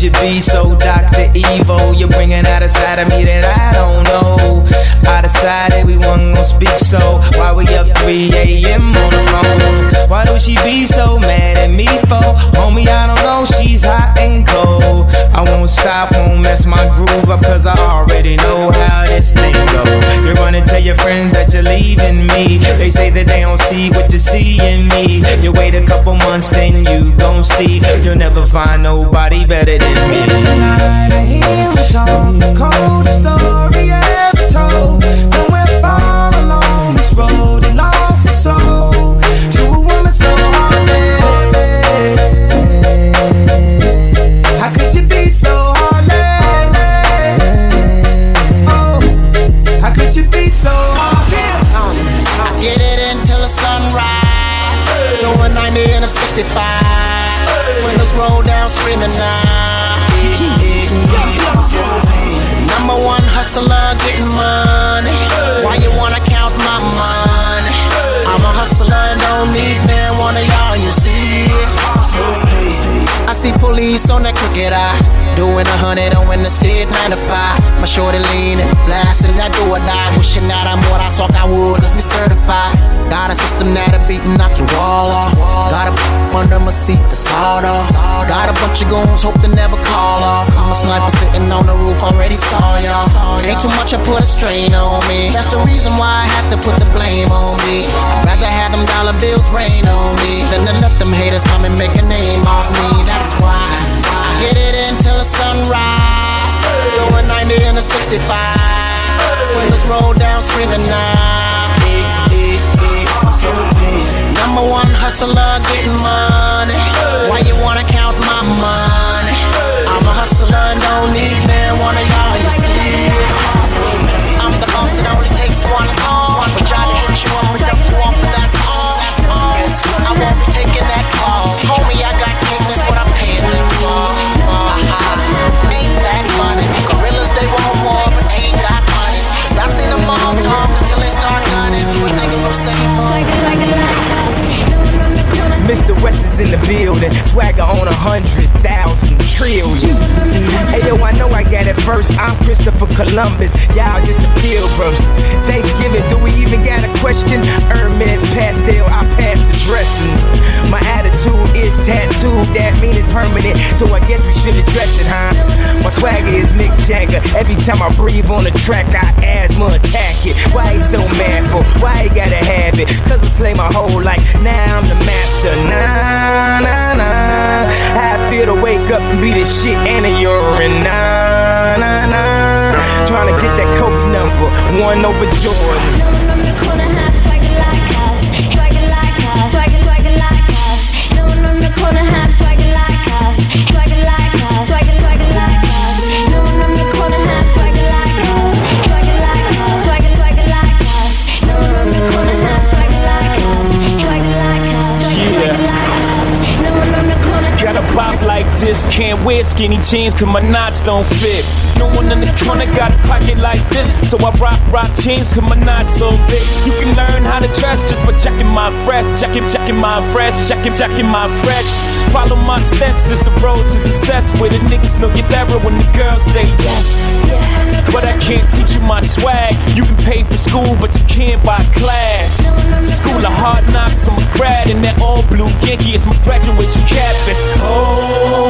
could you be so Dr. Evil? You're bringing out a side of me that I don't know. I decided we wasn't gonna speak, so why we up 3 a.m. on the phone? Why do she be so mad at me for? Homie, I don't know, she's hot and cold. I won't stop, won't mess my groove up, cause I already know how this thing go. You're gonna tell your friends that you're leaving me. They say that they don't see what you see in me. You wait a couple months, then you gon' see. You'll never find nobody better than me. Night, I hear talk. Cold story on that crooked. Doing a hundred oh on when the state 95. My shorty leaning, blasting that do or die. Wishing that I'm what I saw I would, cause we certified. Got a system that'll beat and knock your wall off. Got a under my seat to sawed off. Got a bunch of goons, hope to never call off. I'm a sniper sitting on the roof, already saw y'all. Ain't too much, I put a strain on me. That's the reason why I have to put the blame on me. I'd rather have them dollar bills rain on me than to let them haters come and make a name off me. That's why I get it until the sunrise. Doing 90 and a 65. Windows roll down, screaming now. Number one hustler getting money. Why you wanna count my money? I'm a hustler don't need man one of y'all. You see, I'm the boss. It only takes one call. For try to hit you up and dump you all. That's all. I won't be taking that Mr. West is in the building, swagger on a hundred thousand trillion. Hey yo, I know I got it first. I'm Christopher Columbus, y'all just the pilgrims. Thanksgiving, do we even got a question? Hermes pastel, I passed the dressing. My attitude is tattooed, that mean it's permanent. So I guess we should address it, huh? My swagger is Mick Jagger. Every time I breathe on the track, I asthma attack it. Why he so mad for? Why he gotta have it? Cause I slay my whole life. Now I'm the master. Nah, nah, nah. How I feel to wake up and be the shit and a urine. Nah, nah, nah. Trying to get that Kobe number, one over Jordan. Like can't wear skinny jeans cause my knots don't fit. No one in the corner got a pocket like this, so I rock rock jeans cause my knots so big. You can learn how to dress just by checking my fresh, checking, checking my fresh, checking, checking my fresh. Follow my steps, it's the road to success where the niggas know get better when the girls say yes. But I can't teach you my swag. You can pay for school, but you can't buy class. School of hard knocks, I'm a grad in that all blue Yankee. It's my graduation cap. It's oh.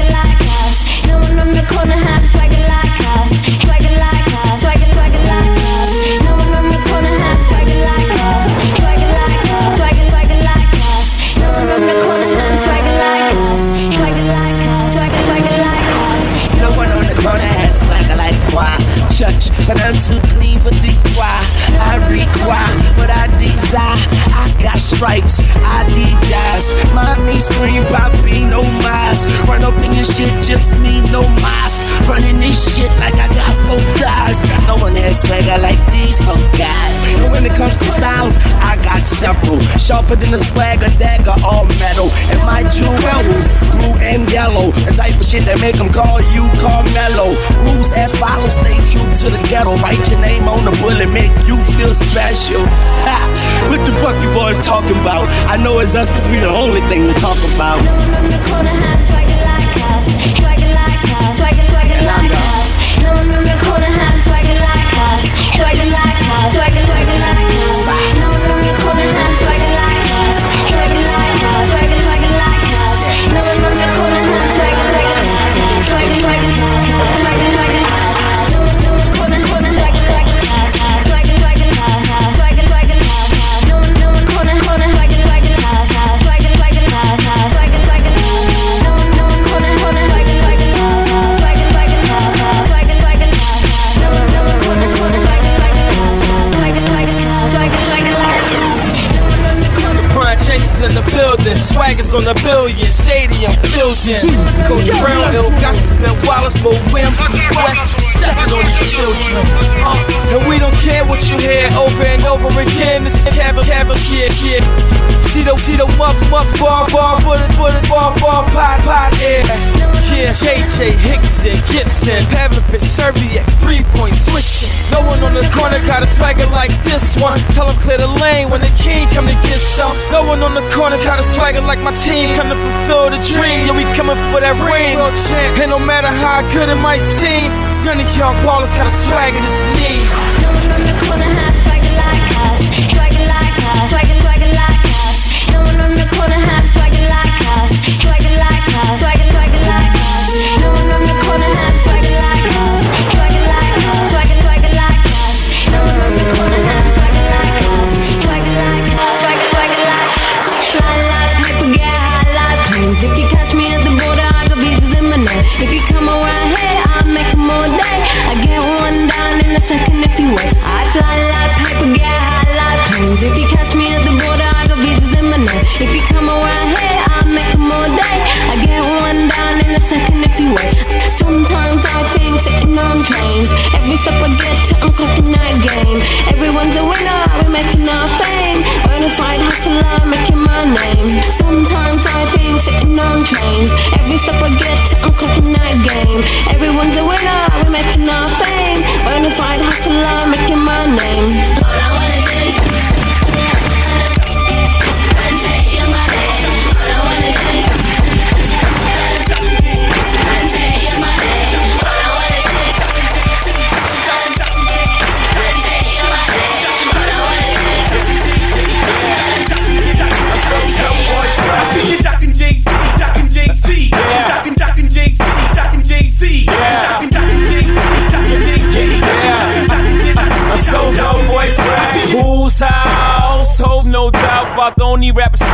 stripes, Adidas. Mommy scream, Poppy, no mask. Run up in your shit, just me, no mask. Running this shit like I got four guys. No one has swagger like these guys. And when it comes to styles, I got several. Sharper than a swagger dagger, all metal. The type of shit that make them call you Carmelo. Rules as follows, stay true to the ghetto. Write your name on the bullet, make you feel special. Ha! What the fuck you boys talking about? I know it's us cause we the only thing to talk about. Swagger like us, swagger like us, like swaggers on the billion, stadium filled in. Coach Brown, Ilgauskas, and Wallace, Lil Wims, West, stepping on these children. Uh, and we don't care what you hear over and over again. This is Cavalier, Cavalier, shit. See the, see the wumps, wumps, bar, bar, put it, put it, bar, bar, pot, pot, air. Yeah, JJ, Hickson, Gibson, Pavlovic, Szczerbiak, three point swishing. No one on the corner got a swagger like this one. Tell them clear the lane when the king come to get some. No one on the corner got a swagger like my team. Come to fulfill the dream. Yeah, we coming for that ring. And no matter how good it might seem, none of y'all ballers got a swagger that's me. No one on the corner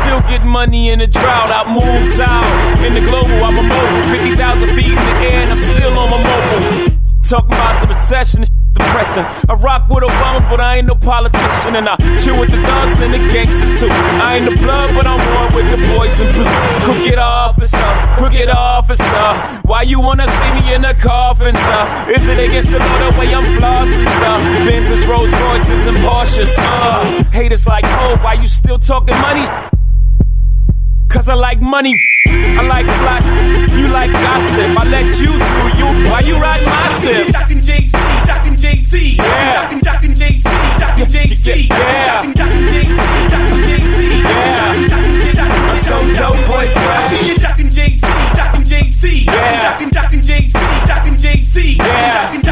still getting money in the drought. I move out in the global. I'm a mobile, 50,000 feet in the air, and I'm still on my mobile. Talking about the recession. Depressing. I rock with Obama, but I ain't no politician, and I chill with the thugs and the gangsters too. I ain't the blood, but I'm one with the boys in blue. Crooked officer, crooked officer. Why you wanna see me in a coffin, sir? Is it against the law the way I'm flossing, sir? Benzes, Rolls Royces, and Porsches, uh. Haters like, oh, why you still talking money? Cause I like money, I like black, you like gossip. I let you do you, why you ride my ship? Jockin' Jay-Z, jockin' Jay-Z, jockin' jockin' Jay-Z, jockin' Jay-Z, jockin' jockin' Jay-Z, jockin' Jay-Z, jockin' jockin' I'm so dope, see you jockin' Jay-Z, jockin' Jay-Z, jockin' jockin' Jay-Z, jockin' Jay-Z, jockin'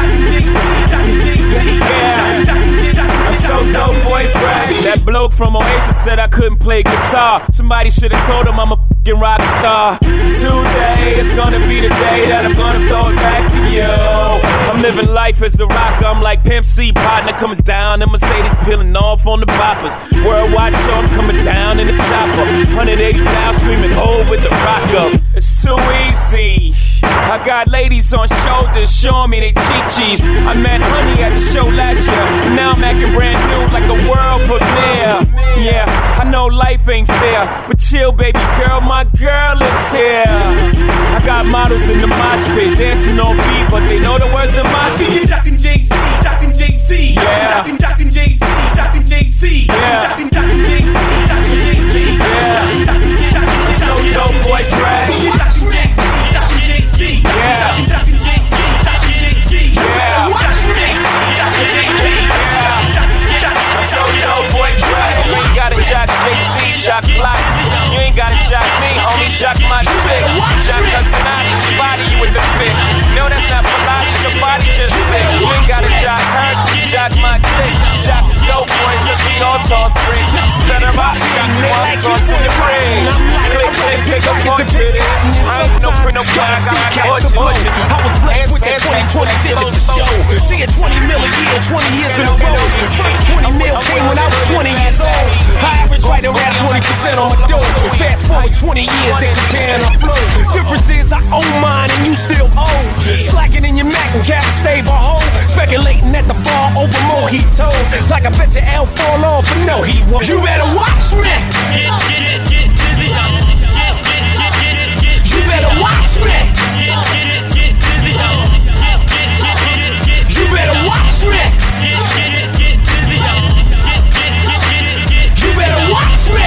That bloke from Oasis said I couldn't play guitar. Somebody should have told him I'm a fucking rock star. Today is gonna be the day that I'm gonna throw it back to you. I'm living life as a rocker. I'm like Pimp C partner coming down in Mercedes, peeling off on the boppers. Worldwide show, I'm coming down in the chopper. 180 down, screaming, hold with the rock up. It's too easy. I got ladies on shoulders showing me they chi-chis. I met Honey at the show last year. Now I'm acting brand new like a world premiere. Yeah, I know life ain't fair, but chill, baby girl, my girl is here. I got models in the mosh pit dancing on beat, but they know the words to my you jockin' Jay-Z, jockin' Jay-Z, Yeah. jockin' jockin' Jay-Z, jockin' Jay-Z, Yeah. jockin' jockin' Jay-Z, jockin' Jay-Z, jockin' jockin' jockin' It's so dope, boy, fresh. Jockin' Jay-Z, jock Jay-Z, Fly. You ain't gotta jock me, jock my chick. Jock you with the fit. No, that's not just fit. Ain't gotta her, my dope boys, cause we all toss her up, jock the one, cross in the bridge. Click, click, pick up portrait. I ain't no print, no gun, I got torches. I was blessed with that 2020 digit. See it 20 mil a year, 20 years in a row. First 20 mil came when I was 20 years old. I average right around 20% on my. Fast forward 20 years, they comparing our flow. Difference is I own mine and you still owe. Slacking in your Mac and cap save a hole. Speculating at the bar over mojito. Like I bet your L fall off, but no, he won't. You better watch me. You better watch me. You better watch me. You better watch me.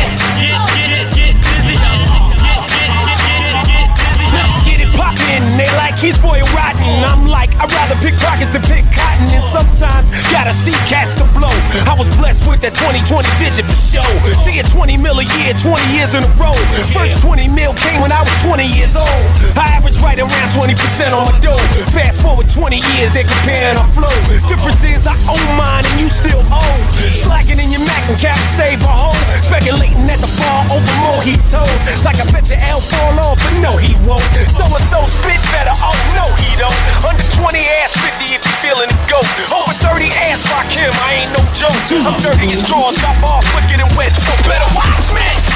Let's get it poppin'. They like he's boy rotten. I'm like, rather pick pockets than pick cotton. And sometimes gotta see cats to blow. I was blessed with that 2020 digit for show. See it 20 mil a year, 20 years in a row. First 20 mil came when I was 20 years old. I average right around 20% on my dough. Fast forward 20 years, they're comparing our flow. Difference is I own mine and you still owe. Slacking in your Mac and cap save a hole. Speculating at the bar over mojito. It's like I bet your L fall off, but no, he won't. So and so spit better, oh no, he don't. Under 20 ass 50 if you feeling it go. Over 30 ass rock him, I ain't no joke. I'm dirty as drawers, got balls quicker than wet, so better watch me.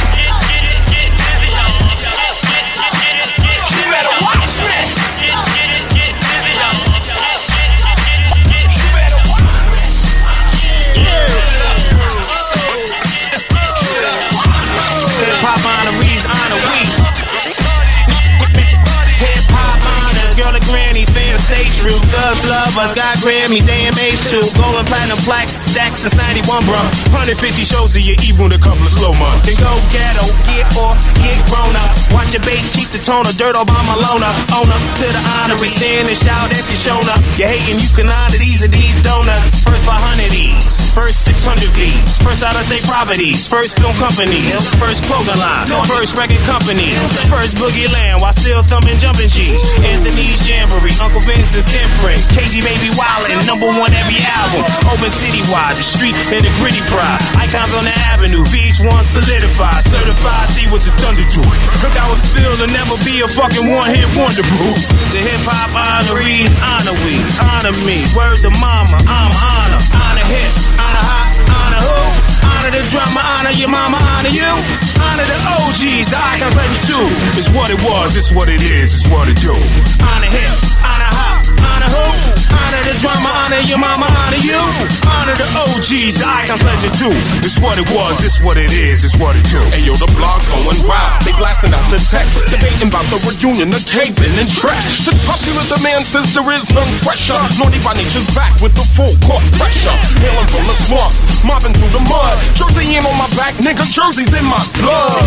True. Thugs love us, got Grammys, AMAs too. And platinum plaques, stacks since 91, bro. 150 shows a year, even a couple of slow months. Then go ghetto, get off, get grown up. Watch your bass, keep the tone of dirt Obama loner. Owner to the honorary, stand and shout if you shown up. You hating, you can honor these and these donuts. First 500 E's, first 600 V's, first out of state properties, first film companies, first clothing line, first record company, first boogie land while still thumping jumping G's. Anthony's Jamboree, Uncle Vincent's Imprint, KG Baby Wildin', number one every album. Open citywide, the street and the gritty pride. Icons on the avenue, VH1 solidified, certified C with the thunder to it. Look how it feel to never be a fucking one hit wonder, boo. The hip hop honorees honor we, honor me. Word to mama, I'm honor, honor hip, honor hot, honor who? Honor the drama, honor your mama, honor you. Honor the OGs, the icons let you too. It's what it was, it's what it is, it's what it do. Honor hip, honor hop, honor who? Honor the drama, honor your mama, honor you. Honor the OGs, the icons legend too. It's what it was, it's what it is, it's what it do. Hey yo, the blog going wild. They blasting out the text, debating about the reunion, the caving and trash. The popular demand says there is none fresher. Naughty by nature's back with the full court pressure. Hailing from the swamps, mobbing through the mud. Jersey ain't on my back, nigga, Jersey's in my blood.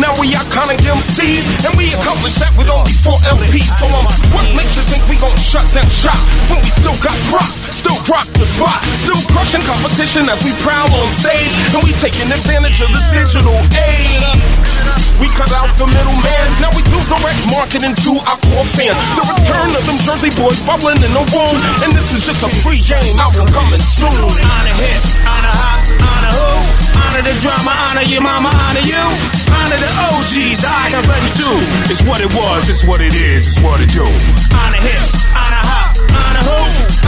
Now we iconic MCs, and we accomplished that with only four LPs. So um, what makes you think we gon' shut that shop when we still got props, still rock the spot, still crushing competition as we prowl on stage, and we taking advantage of this digital age. We cut out the middleman, now we do direct marketing to our core fans. The return of them Jersey boys bubbling in the womb, and this is just a pre-game album coming soon. Honor hip, honor hop, honor who? Honor the drama, honor your mama, honor you. Honor the OGs, the icons let you do. It's what it was, it's what it is, it's what it do. Honor hip, honor who?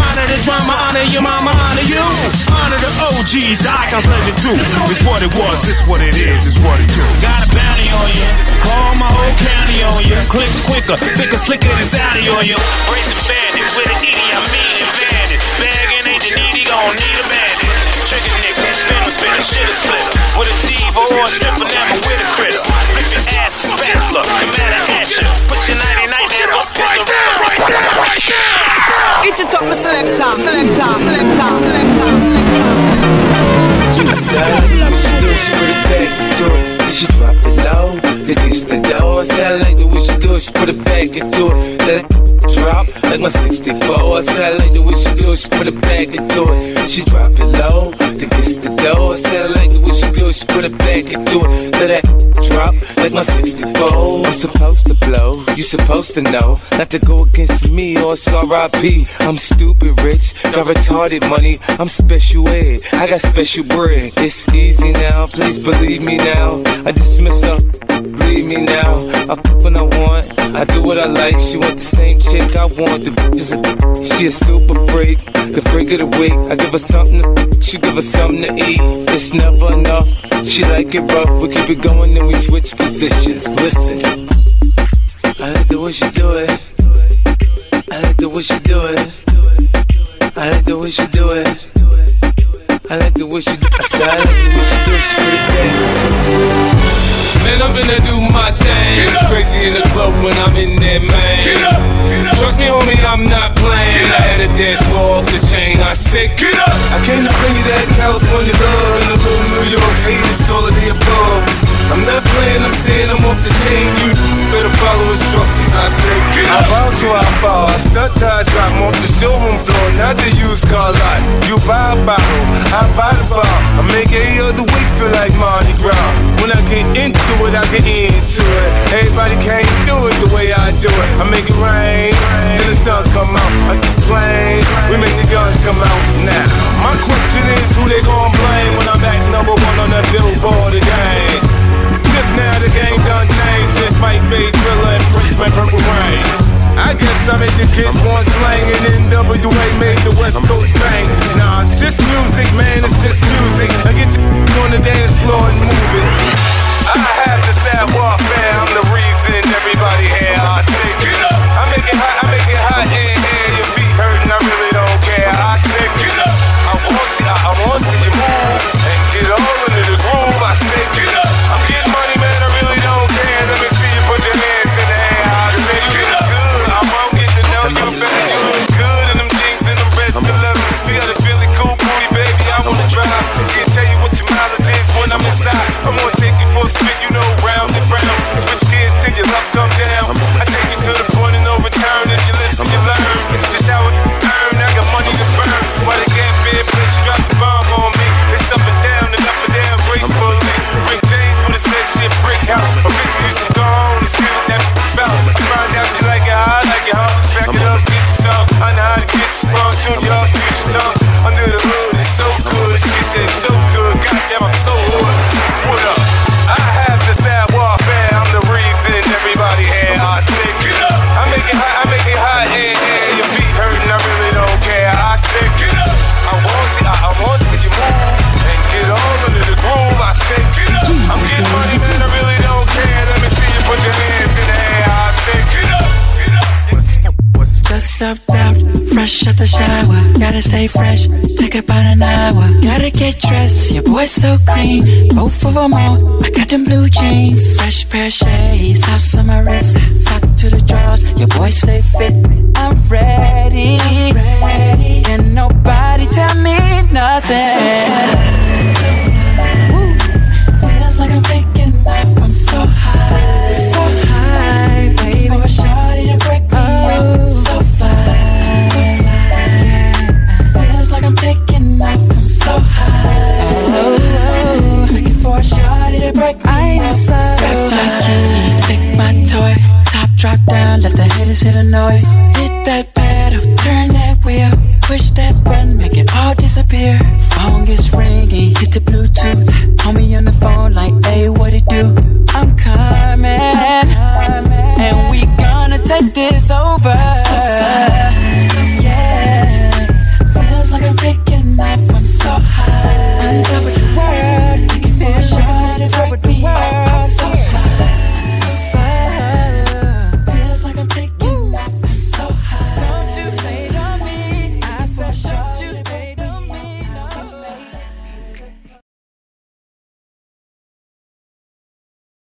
Honor the drama, honor your mama, honor you. Honor the OGs, the icons legend too. It's what it was, this what it is, it's what it do. Got a bounty on you, call my whole county on you. Clicks quicker, thicker, slicker than Saudi on you. Raise the bandit with an Edie, I mean it, bandit. Bagging ain't the needy, gon' need a bandit. Trigger nigga, spin spin a shit a splitter. With a diva or a stripper, never with a critter. Flip your ass a spatula, no matter at you. Put your 99 never, it's the real right Eat it up, my selector, selector, selector, selector, I said, you should do is put it back into it. Should drop it low. Then it's the door. Like the we should do She put it back into it. Let it drop like my 64. I said, like the we should do She put it back into it. Should drop it low. Then it's the door. Like the we should do She put it back into it. Let it drop like my 64. I'm supposed to blow. You supposed to know not to go against me or it's RIP. I'm stupid rich, got retarded money. I'm special ed, I got special bread. It's easy now, please believe me now. I dismiss her, believe me now. I fuck when I want, I do what I like. She want the same chick I want. The bitch is a she a super freak, the freak of the week. I give her something to she give her something to eat. It's never enough. She like it rough, we keep it going and we switch positions. Listen. I like the way she do it. I like the way she do it. I like the way she do it. I like the way she do it. I said I like the way she do it. She put it back. Man, I'm finna do my thing. It's crazy in the club when I'm in there, man. Get up, get up. Trust me, homie, I'm not playing. I had a dance floor off the chain. I said, get up. I came to bring you that California love and a little New York hate. It's all of the above. I'm not playing, I'm saying I'm off the chain. You better follow instructions. I say, get up. I bow to I fall. I stunt till I drop 'em off the showroom floor, not the used car lot. You buy a bottle, I buy the bar. I make every other week feel like Mardi Gras. When I get into it, I get into it. Everybody can't do it the way I do it. I make it rain, then the sun come out. I get plain, we make the guns come out now. My question is, who they gon' blame when I'm back number one on that billboard again? If now the game done changed since Mike made Thriller and Prince went Purple Rain. I guess I made the kids want slang and NWA made the West Coast bang. Nah, it's just music, man, it's just music. I get you on the dance floor and move it. I have the sad warfare, I'm the reason everybody here. I say, get up. I make it hot, I make it hot, yeah, yeah. Your feet hurting, I really don't care. I say, get up. I want see, I, I want see you move and get all into the groove. I say, get up. I'm inside. I'm gonna take you for a spin, you know, round and round. Switch gears till your luck come so clean. Both of them on, I got them blue jeans. Fresh pair of shades, house on my wrist. Top to the drawers, your boy stay fit. I'm ready,